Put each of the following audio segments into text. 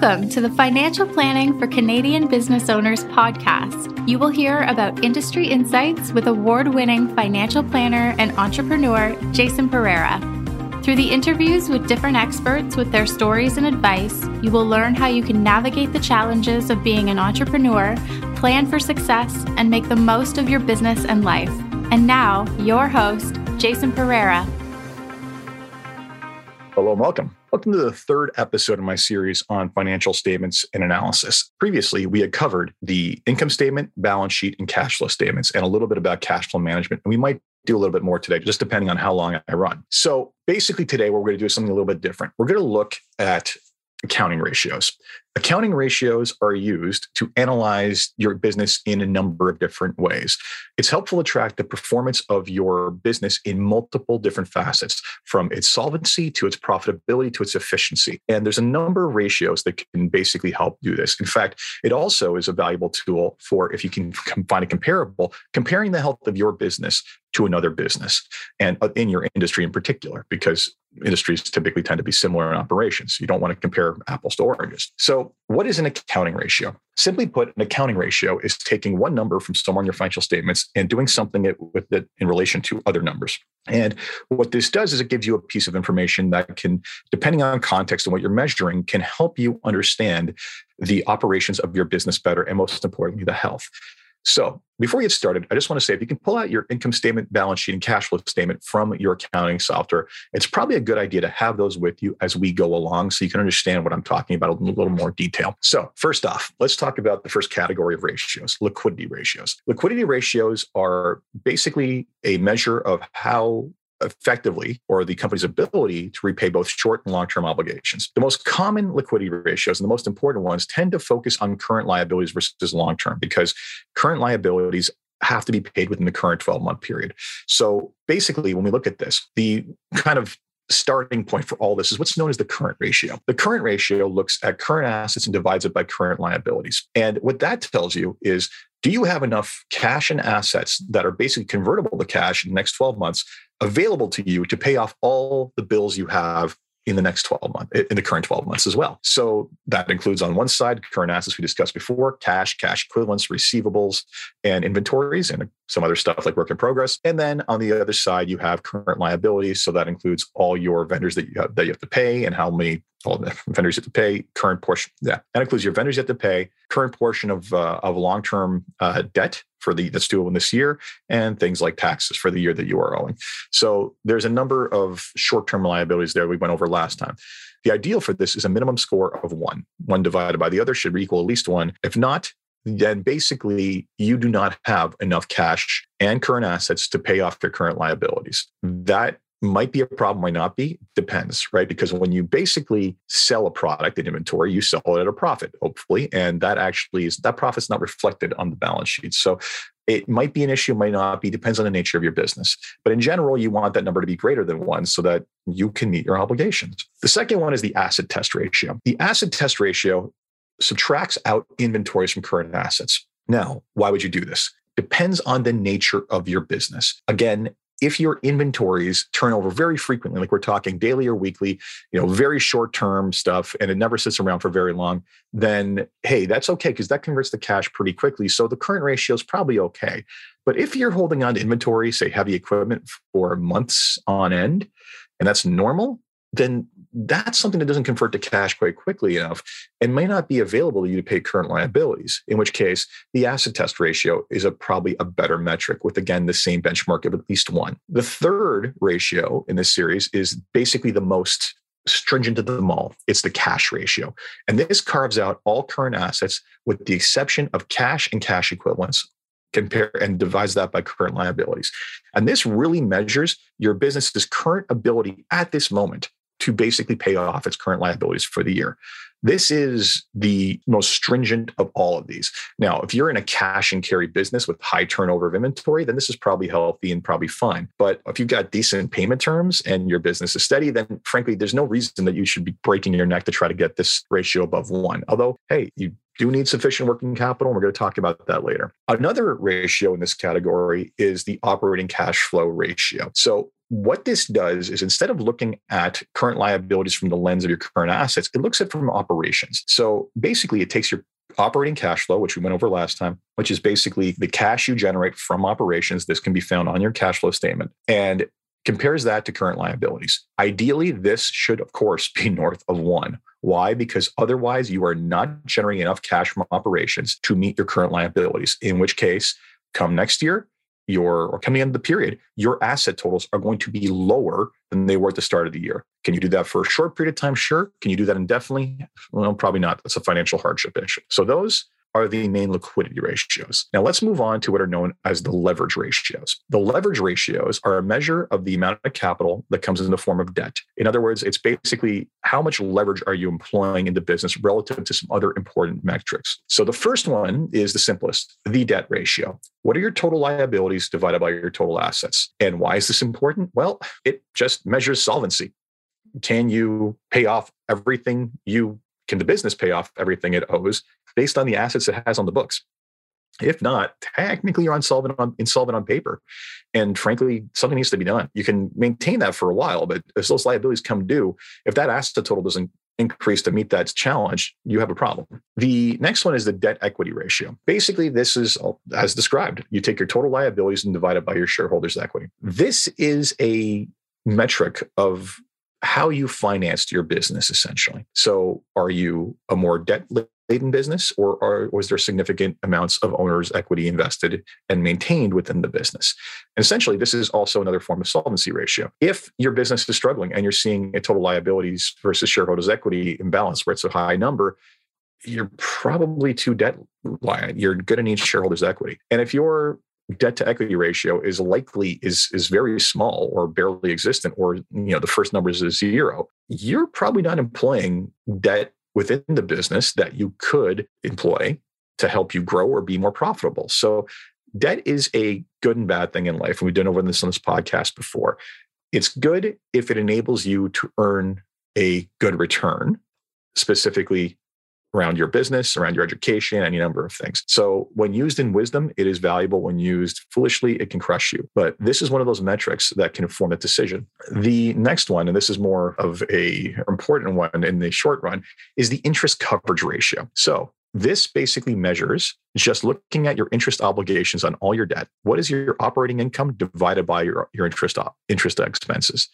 Welcome to the Financial Planning for Canadian Business Owners podcast. You will hear about industry insights with award winning financial planner and entrepreneur Jason Pereira. Through the interviews with different experts with their stories and advice, you will learn how you can navigate the challenges of being an entrepreneur, plan for success, and make the most of your business and life. And now, your host, Jason Pereira. Hello and welcome. Welcome to the third episode of my series on financial statements and analysis. Previously, we had covered the income statement, balance sheet, and cash flow statements, and a little bit about cash flow management. And we might do a little bit more today, just depending on how long I run. So basically, today, what we're going to do is something a little bit different. We're going to look at accounting ratios. Accounting ratios are used to analyze your business in a number of different ways. It's helpful to track the performance of your business in multiple different facets, from its solvency to its profitability to its efficiency. And there's a number of ratios that can basically help do this. In fact, it also is a valuable tool for if you can find a comparable, comparing the health of your business to another business and uh, in your industry in particular, because industries typically tend to be similar in operations. You don't want to compare apples to oranges. So, what is an accounting ratio? Simply put, an accounting ratio is taking one number from somewhere in your financial statements and doing something with it in relation to other numbers. And what this does is it gives you a piece of information that can, depending on context and what you're measuring, can help you understand the operations of your business better and most importantly, the health. So before we get started, I just want to say if you can pull out your income statement, balance sheet, and cash flow statement from your accounting software, it's probably a good idea to have those with you as we go along so you can understand what I'm talking about in a little more detail. So, first off, let's talk about the first category of ratios liquidity ratios. Liquidity ratios are basically a measure of how effectively or the company's ability to repay both short and long term obligations. The most common liquidity ratios and the most important ones tend to focus on current liabilities versus long term because current liabilities have to be paid within the current 12 month period. So basically, when we look at this, the kind of starting point for all this is what's known as the current ratio. The current ratio looks at current assets and divides it by current liabilities. And what that tells you is do you have enough cash and assets that are basically convertible to cash in the next 12 months available to you to pay off all the bills you have in the next 12 months, in the current 12 months as well. So that includes on one side, current assets we discussed before, cash, cash equivalents, receivables, and inventories, and some other stuff like work in progress. And then on the other side, you have current liabilities. So that includes all your vendors that you have, that you have to pay and how many all the vendors you have to pay, current portion. Yeah, that includes your vendors you have to pay, current portion of uh, of long term uh, debt for the that's due in this year, and things like taxes for the year that you are owing. So there's a number of short term liabilities there we went over last time. The ideal for this is a minimum score of one. One divided by the other should equal at least one. If not, then basically you do not have enough cash and current assets to pay off your current liabilities. That might be a problem, might not be, depends, right? Because when you basically sell a product in inventory, you sell it at a profit, hopefully. And that actually is that profit's not reflected on the balance sheet. So it might be an issue, might not be, depends on the nature of your business. But in general, you want that number to be greater than one so that you can meet your obligations. The second one is the acid test ratio. The acid test ratio subtracts out inventories from current assets. Now, why would you do this? Depends on the nature of your business. Again, if your inventories turn over very frequently, like we're talking daily or weekly, you know, very short term stuff, and it never sits around for very long, then hey, that's okay because that converts the cash pretty quickly. So the current ratio is probably okay. But if you're holding on to inventory, say heavy equipment for months on end, and that's normal, then that's something that doesn't convert to cash quite quickly enough and may not be available to you to pay current liabilities, in which case the acid test ratio is a, probably a better metric with, again, the same benchmark of at least one. The third ratio in this series is basically the most stringent of them all. It's the cash ratio. And this carves out all current assets with the exception of cash and cash equivalents compare and divides that by current liabilities. And this really measures your business's current ability at this moment to basically pay off its current liabilities for the year. This is the most stringent of all of these. Now, if you're in a cash and carry business with high turnover of inventory, then this is probably healthy and probably fine. But if you've got decent payment terms and your business is steady, then frankly, there's no reason that you should be breaking your neck to try to get this ratio above one. Although, hey, you do need sufficient working capital. And we're going to talk about that later. Another ratio in this category is the operating cash flow ratio. So what this does is instead of looking at current liabilities from the lens of your current assets, it looks at from operations. So basically, it takes your operating cash flow, which we went over last time, which is basically the cash you generate from operations. This can be found on your cash flow statement and compares that to current liabilities. Ideally, this should, of course, be north of one. Why? Because otherwise, you are not generating enough cash from operations to meet your current liabilities, in which case, come next year, your or coming into the period, your asset totals are going to be lower than they were at the start of the year. Can you do that for a short period of time? Sure. Can you do that indefinitely? Well, probably not. That's a financial hardship issue. So those are the main liquidity ratios. Now let's move on to what are known as the leverage ratios. The leverage ratios are a measure of the amount of capital that comes in the form of debt. In other words, it's basically how much leverage are you employing in the business relative to some other important metrics. So the first one is the simplest, the debt ratio. What are your total liabilities divided by your total assets? And why is this important? Well, it just measures solvency. Can you pay off everything you can the business pay off everything it owes based on the assets it has on the books? If not, technically you're insolvent on, insolvent on paper. And frankly, something needs to be done. You can maintain that for a while, but as those liabilities come due, if that asset total doesn't increase to meet that challenge, you have a problem. The next one is the debt equity ratio. Basically, this is as described. You take your total liabilities and divide it by your shareholders' equity. This is a metric of how you financed your business essentially. So, are you a more debt laden business, or are, was there significant amounts of owners' equity invested and maintained within the business? And essentially, this is also another form of solvency ratio. If your business is struggling and you're seeing a total liabilities versus shareholders' equity imbalance where it's a high number, you're probably too debt liant. You're going to need shareholders' equity. And if you're debt to equity ratio is likely is is very small or barely existent or you know the first number is zero you're probably not employing debt within the business that you could employ to help you grow or be more profitable. So debt is a good and bad thing in life and we've done over this on this podcast before. It's good if it enables you to earn a good return specifically around your business, around your education, any number of things. So when used in wisdom, it is valuable. When used foolishly, it can crush you. But this is one of those metrics that can inform a decision. The next one, and this is more of a important one in the short run, is the interest coverage ratio. So this basically measures just looking at your interest obligations on all your debt. What is your operating income divided by your, your interest, uh, interest expenses?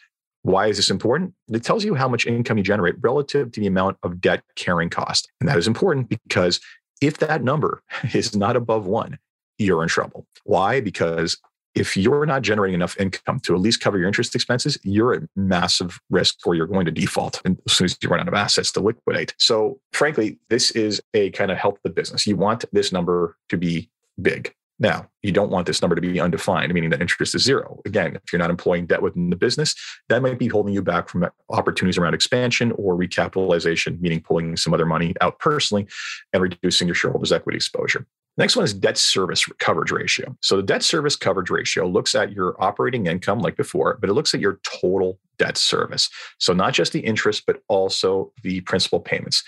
Why is this important? It tells you how much income you generate relative to the amount of debt carrying cost. And that is important because if that number is not above one, you're in trouble. Why? Because if you're not generating enough income to at least cover your interest expenses, you're at massive risk or you're going to default as soon as you run out of assets to liquidate. So, frankly, this is a kind of help the business. You want this number to be big. Now, you don't want this number to be undefined, meaning that interest is zero. Again, if you're not employing debt within the business, that might be holding you back from opportunities around expansion or recapitalization, meaning pulling some other money out personally and reducing your shareholders' equity exposure. Next one is debt service coverage ratio. So the debt service coverage ratio looks at your operating income like before, but it looks at your total debt service. So not just the interest, but also the principal payments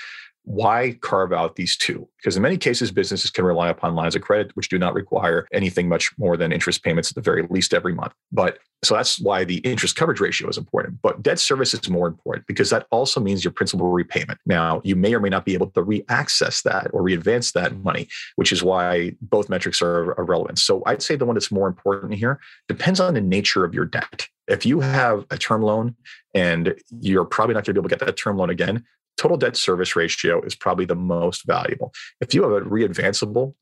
why carve out these two? Because in many cases, businesses can rely upon lines of credit, which do not require anything much more than interest payments at the very least every month. But so that's why the interest coverage ratio is important. But debt service is more important because that also means your principal repayment. Now, you may or may not be able to re-access that or re-advance that money, which is why both metrics are, relevant. So I'd say the one that's more important here depends on the nature of your debt. If you have a term loan and you're probably not going to be able to get that term loan again, total debt service ratio is probably the most valuable. If you have a readvanceable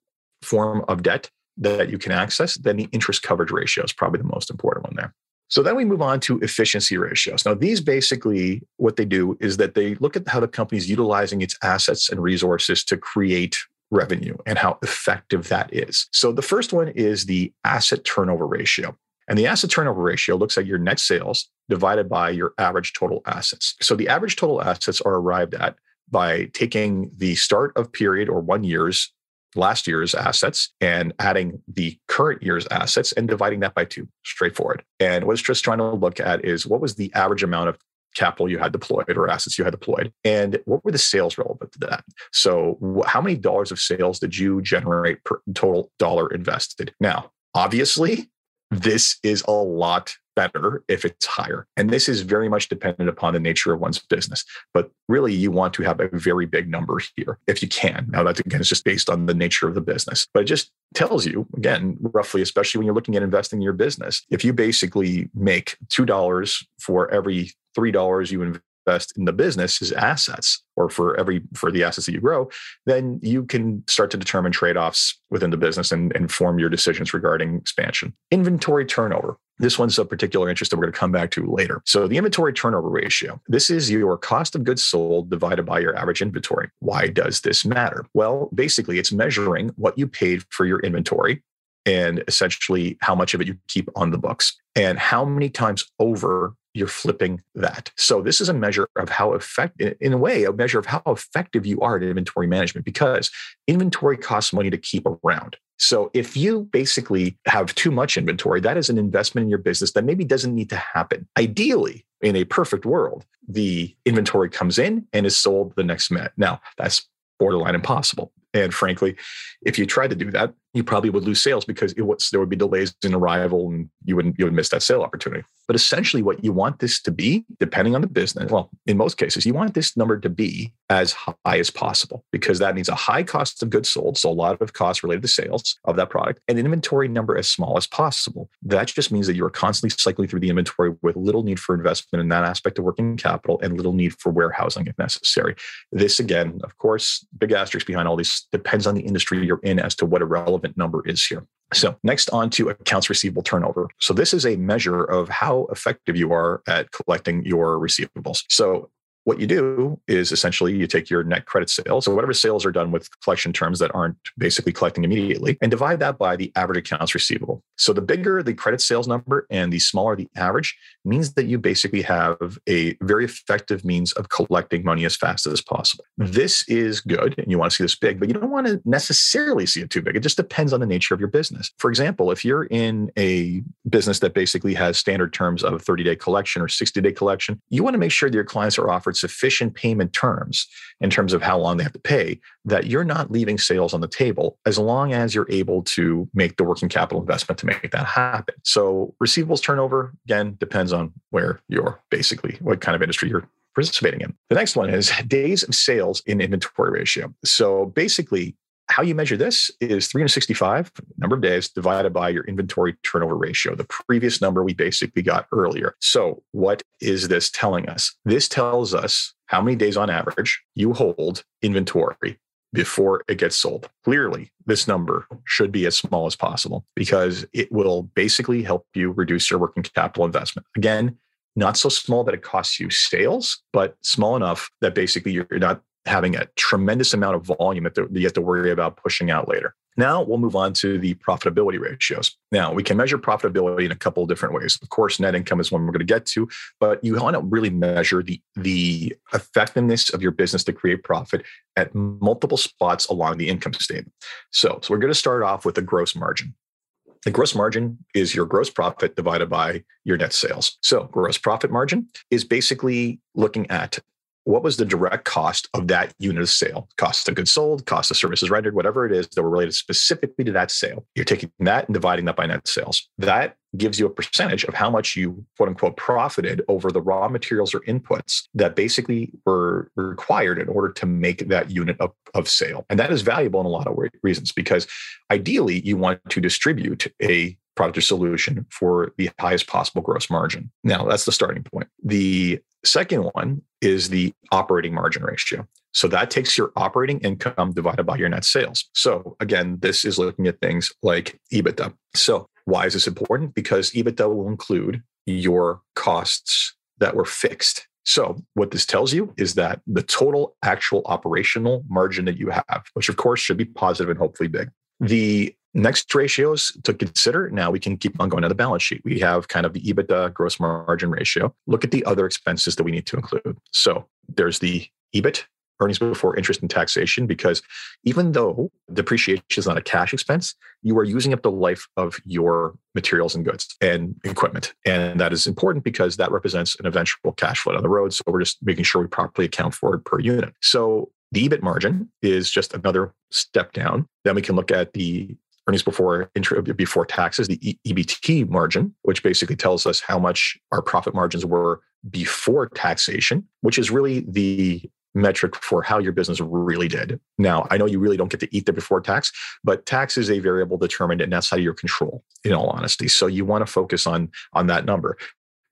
form of debt that you can access, then the interest coverage ratio is probably the most important one there. So then we move on to efficiency ratios. Now, these basically what they do is that they look at how the company is utilizing its assets and resources to create revenue and how effective that is. So the first one is the asset turnover ratio. And the asset turnover ratio looks at your net sales divided by your average total assets. So the average total assets are arrived at by taking the start of period or one year's last year's assets and adding the current year's assets and dividing that by two straightforward and what it's just trying to look at is what was the average amount of capital you had deployed or assets you had deployed and what were the sales relevant to that? So how many dollars of sales did you generate per total dollar invested? Now obviously this is a lot better if it's higher. And this is very much dependent upon the nature of one's business. But really, you want to have a very big number here if you can. Now, that again is just based on the nature of the business, but it just tells you, again, roughly, especially when you're looking at investing in your business, if you basically make $2 for every $3 you invest in the business as assets or for every for the assets that you grow then you can start to determine trade-offs within the business and, and form your decisions regarding expansion inventory turnover this one's of particular interest that we're going to come back to later. So, the inventory turnover ratio this is your cost of goods sold divided by your average inventory. Why does this matter? Well, basically, it's measuring what you paid for your inventory and essentially how much of it you keep on the books and how many times over you're flipping that. So this is a measure of how effective, in a way, a measure of how effective you are at inventory management because inventory costs money to keep around. So if you basically have too much inventory, that is an investment in your business that maybe doesn't need to happen. Ideally, in a perfect world, the inventory comes in and is sold the next minute. Now, that's borderline impossible. And frankly, if you tried to do that, you probably would lose sales because was, there would be delays in arrival and you would you would miss that sale opportunity. But essentially, what you want this to be, depending on the business, well, in most cases, you want this number to be as high as possible because that means a high cost of goods sold, so a lot of costs related to sales of that product, and an inventory number as small as possible. That just means that you are constantly cycling through the inventory with little need for investment in that aspect of working capital and little need for warehousing if necessary. This again, of course, big asterisk behind all these depends on the industry you're in as to what a relevant number is here. So, next on to accounts receivable turnover. So, this is a measure of how effective you are at collecting your receivables. So, what you do is essentially you take your net credit sales, so whatever sales are done with collection terms that aren't basically collecting immediately, and divide that by the average accounts receivable. So the bigger the credit sales number and the smaller the average means that you basically have a very effective means of collecting money as fast as possible. This is good, and you want to see this big, but you don't want to necessarily see it too big. It just depends on the nature of your business. For example, if you're in a business that basically has standard terms of 30 day collection or 60 day collection, you want to make sure that your clients are offered sufficient payment terms in terms of how long they have to pay that you're not leaving sales on the table as long as you're able to make the working capital investment to make that happen. So receivables turnover again depends on where you're basically what kind of industry you're participating in. The next one is days of sales in inventory ratio. So basically how you measure this is 365 number of days divided by your inventory turnover ratio, the previous number we basically got earlier. So, what is this telling us? This tells us how many days on average you hold inventory before it gets sold. Clearly, this number should be as small as possible because it will basically help you reduce your working capital investment. Again, not so small that it costs you sales, but small enough that basically you're not having a tremendous amount of volume that you have to worry about pushing out later. Now we'll move on to the profitability ratios. Now we can measure profitability in a couple of different ways. Of course, net income is one we're going to get to, but you want to really measure the the effectiveness of your business to create profit at multiple spots along the income statement. So, so we're going to start off with the gross margin. The gross margin is your gross profit divided by your net sales. So, gross profit margin is basically looking at what was the direct cost of that unit of sale? Cost of goods sold, cost of services rendered, whatever it is that were related specifically to that sale. You're taking that and dividing that by net sales. That gives you a percentage of how much you quote unquote profited over the raw materials or inputs that basically were required in order to make that unit of, of sale. And that is valuable in a lot of reasons because ideally you want to distribute a product or solution for the highest possible gross margin. Now, that's the starting point. The second one is the operating margin ratio. So that takes your operating income divided by your net sales. So again, this is looking at things like EBITDA. So why is this important? Because EBITDA will include your costs that were fixed. So what this tells you is that the total actual operational margin that you have, which of course should be positive and hopefully big. The Next ratios to consider. Now we can keep on going to the balance sheet. We have kind of the EBITDA gross margin ratio. Look at the other expenses that we need to include. So there's the EBIT, earnings before interest and taxation, because even though depreciation is not a cash expense, you are using up the life of your materials and goods and equipment. And that is important because that represents an eventual cash flow on the road. So we're just making sure we properly account for it per unit. So the EBIT margin is just another step down. Then we can look at the earnings before before taxes, the EBT margin, which basically tells us how much our profit margins were before taxation, which is really the metric for how your business really did. Now, I know you really don't get to eat the before tax, but tax is a variable determined and that's out of your control, in all honesty. So you want to focus on on that number.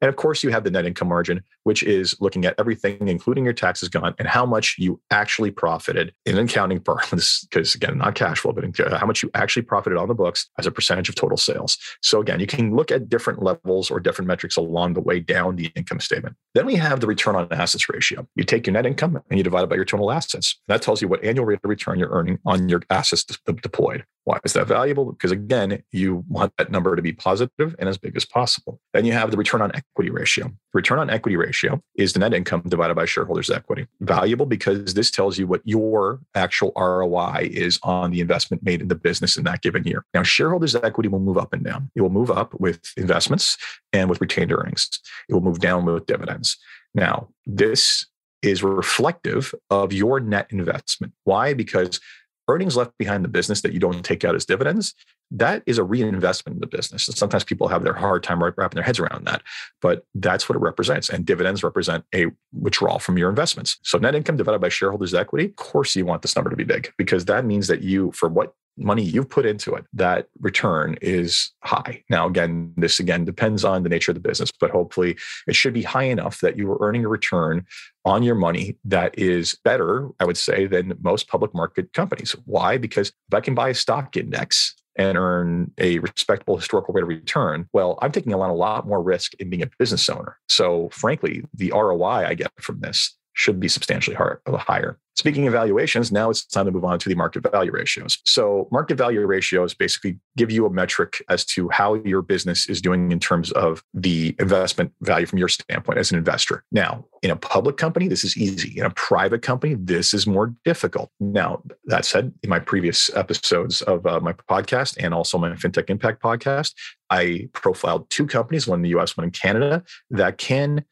And of course, you have the net income margin, which is looking at everything, including your taxes gone, and how much you actually profited in accounting parlance, because again, not cash flow, but uh, how much you actually profited on the books as a percentage of total sales. So again, you can look at different levels or different metrics along the way down the income statement. Then we have the return on assets ratio. You take your net income and you divide it by your total assets. That tells you what annual rate of return you're earning on your assets deployed. Why is that valuable? Because again, you want that number to be positive and as big as possible. Then you have the return on equity ratio. return on equity ratio is the net income divided by shareholders' equity. Valuable because this tells you what your actual ROI is on the investment made in the business in that given year. Now, shareholders' equity will move up and down. It will move up with investments and with retained earnings. It will move down with dividends. Now, this is reflective of your net investment. Why? Because earnings left behind the business that you don't take out as dividends, that is a reinvestment in the business. And sometimes people have their hard time wrapping their heads around that, but that's what it represents. And dividends represent a withdrawal from your investments. So net income divided by shareholders' equity, of course, you want this number to be big because that means that you, for what money you've put into it, that return is high. Now, again, this again depends on the nature of the business, but hopefully it should be high enough that you are earning a return on your money that is better, I would say, than most public market companies. Why? Because if I can buy a stock index and earn a respectable historical rate of return, well, I'm taking on a lot more risk in being a business owner. So, frankly, the ROI I get from this should be substantially higher. Speaking of valuations, now it's time to move on to the market value ratios. So, market value ratios basically give you a metric as to how your business is doing in terms of the investment value from your standpoint as an investor. Now, in a public company, this is easy. In a private company, this is more difficult. Now, that said, in my previous episodes of uh, my podcast and also my FinTech Impact podcast, I profiled two companies, one in the US, one in Canada, that can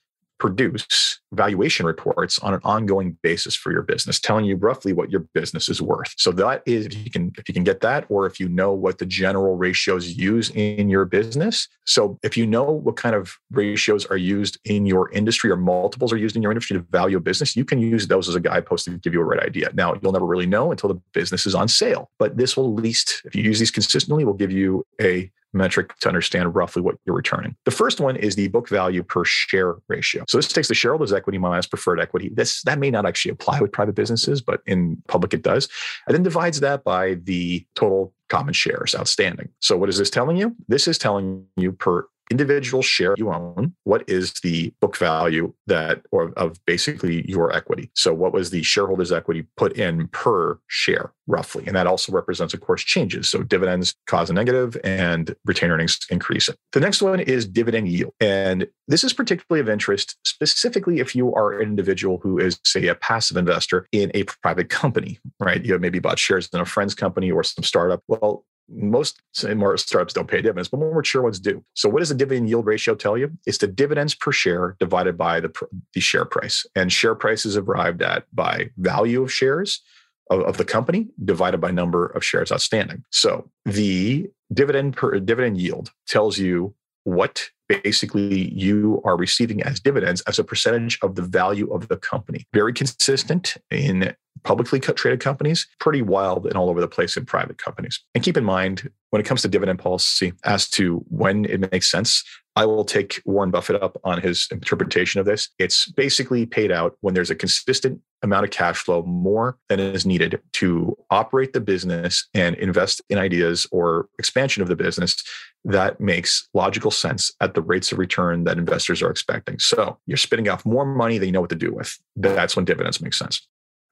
produce valuation reports on an ongoing basis for your business telling you roughly what your business is worth. So that is if you can if you can get that or if you know what the general ratios use in your business. So if you know what kind of ratios are used in your industry or multiples are used in your industry to value a business you can use those as a guidepost to give you a right idea. Now you'll never really know until the business is on sale but this will at least if you use these consistently will give you a metric to understand roughly what you're returning. The first one is the book value per share ratio. So this takes the shareholders' equity minus preferred equity. This that may not actually apply with private businesses, but in public it does. And then divides that by the total common shares outstanding. So what is this telling you? This is telling you per individual share you own, what is the book value that or of basically your equity? So what was the shareholders' equity put in per share roughly? And that also represents, of course, changes. So dividends cause a negative and retained earnings increase it. The next one is dividend yield. And this is particularly of interest, specifically if you are an individual who is, say, a passive investor in a private company, right? You have maybe bought shares in a friend's company or some startup. Well, most startups don't pay dividends, but more mature ones do. So, what does the dividend yield ratio tell you? It's the dividends per share divided by the, the share price. And share price is arrived at by value of shares of, of the company divided by number of shares outstanding. So, the dividend per dividend yield tells you what basically you are receiving as dividends as a percentage of the value of the company. Very consistent in publicly traded companies, pretty wild and all over the place in private companies. And keep in mind, when it comes to dividend policy, as to when it makes sense, I will take Warren Buffett up on his interpretation of this. It's basically paid out when there's a consistent amount of cash flow, more than is needed to operate the business and invest in ideas or expansion of the business that makes logical sense at the rates of return that investors are expecting. So you're spitting off more money than you know what to do with. That's when dividends make sense.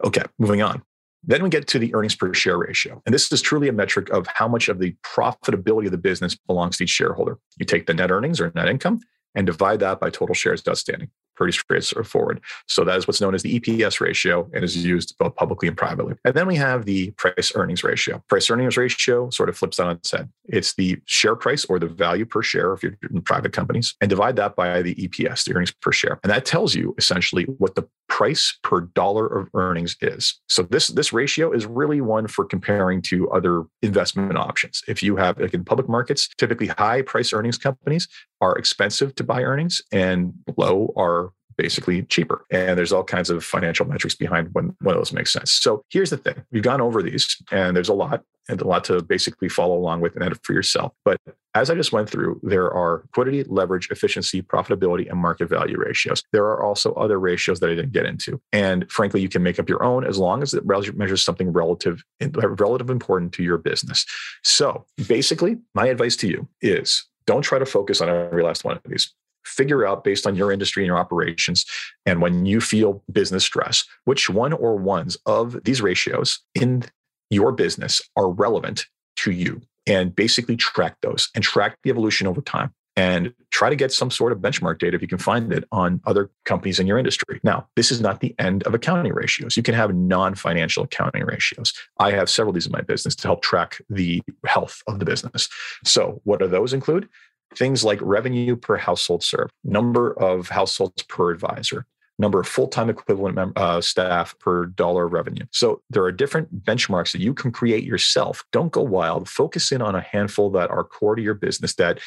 Okay, moving on. Then we get to the earnings per share ratio. And this is truly a metric of how much of the profitability of the business belongs to each shareholder. You take the net earnings or net income and divide that by total shares outstanding. Pretty straightforward. So that is what's known as the EPS ratio and is used both publicly and privately. And then we have the price earnings ratio. Price earnings ratio sort of flips that on its head. It's the share price or the value per share if you're in private companies, and divide that by the EPS, the earnings per share. And that tells you essentially what the price per dollar of earnings is. So this this ratio is really one for comparing to other investment options. If you have like in public markets, typically high price earnings companies are expensive to buy earnings and low are basically cheaper. And there's all kinds of financial metrics behind when one of those makes sense. So here's the thing. We've gone over these and there's a lot and a lot to basically follow along with and for yourself. But as I just went through, there are liquidity, leverage, efficiency, profitability, and market value ratios. There are also other ratios that I didn't get into. And frankly, you can make up your own as long as it measures something relative, relative important to your business. So basically, my advice to you is don't try to focus on every last one of these figure out based on your industry and your operations and when you feel business stress which one or ones of these ratios in your business are relevant to you and basically track those and track the evolution over time and try to get some sort of benchmark data if you can find it on other companies in your industry. Now, this is not the end of accounting ratios. You can have non financial accounting ratios. I have several of these in my business to help track the health of the business. So, what do those include? Things like revenue per household served, number of households per advisor, number of full-time equivalent uh, staff per dollar of revenue. So there are different benchmarks that you can create yourself. Don't go wild. Focus in on a handful that are core to your business. That,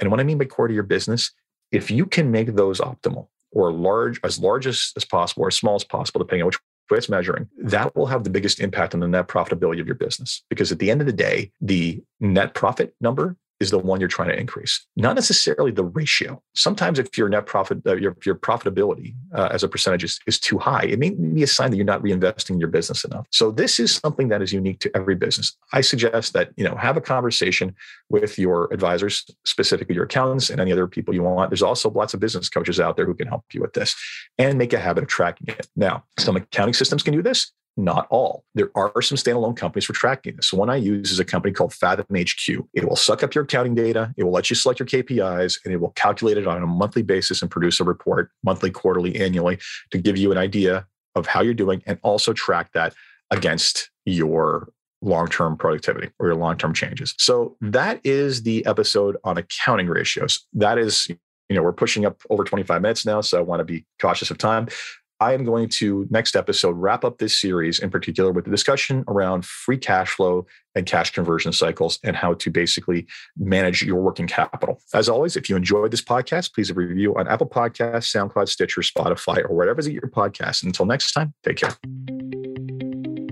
and what I mean by core to your business, if you can make those optimal or large, as large as, as possible or as small as possible, depending on which way it's measuring, that will have the biggest impact on the net profitability of your business. Because at the end of the day, the net profit number is the one you're trying to increase, not necessarily the ratio. Sometimes, if your net profit, uh, your, your profitability uh, as a percentage is, is too high, it may be a sign that you're not reinvesting in your business enough. So, this is something that is unique to every business. I suggest that you know have a conversation with your advisors, specifically your accountants and any other people you want. There's also lots of business coaches out there who can help you with this, and make a habit of tracking it. Now, some accounting systems can do this not all. There are some standalone companies for tracking this. So one I use is a company called Fathom HQ. It will suck up your accounting data, it will let you select your KPIs, and it will calculate it on a monthly basis and produce a report monthly, quarterly, annually to give you an idea of how you're doing and also track that against your long-term productivity or your long-term changes. So that is the episode on accounting ratios. That is you know, we're pushing up over 25 minutes now, so I want to be cautious of time. I am going to next episode wrap up this series in particular with the discussion around free cash flow and cash conversion cycles and how to basically manage your working capital. As always, if you enjoyed this podcast, please review on Apple Podcasts, SoundCloud, Stitcher, Spotify, or wherever you get your podcast. Until next time, take care.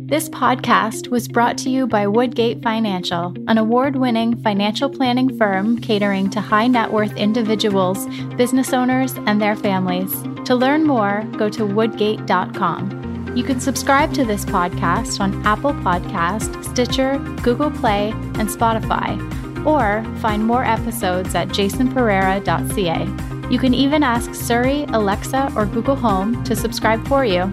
This podcast was brought to you by Woodgate Financial, an award winning financial planning firm catering to high net worth individuals, business owners, and their families. To learn more, go to woodgate.com. You can subscribe to this podcast on Apple Podcast, Stitcher, Google Play, and Spotify, or find more episodes at jasonpereira.ca. You can even ask Siri, Alexa, or Google Home to subscribe for you.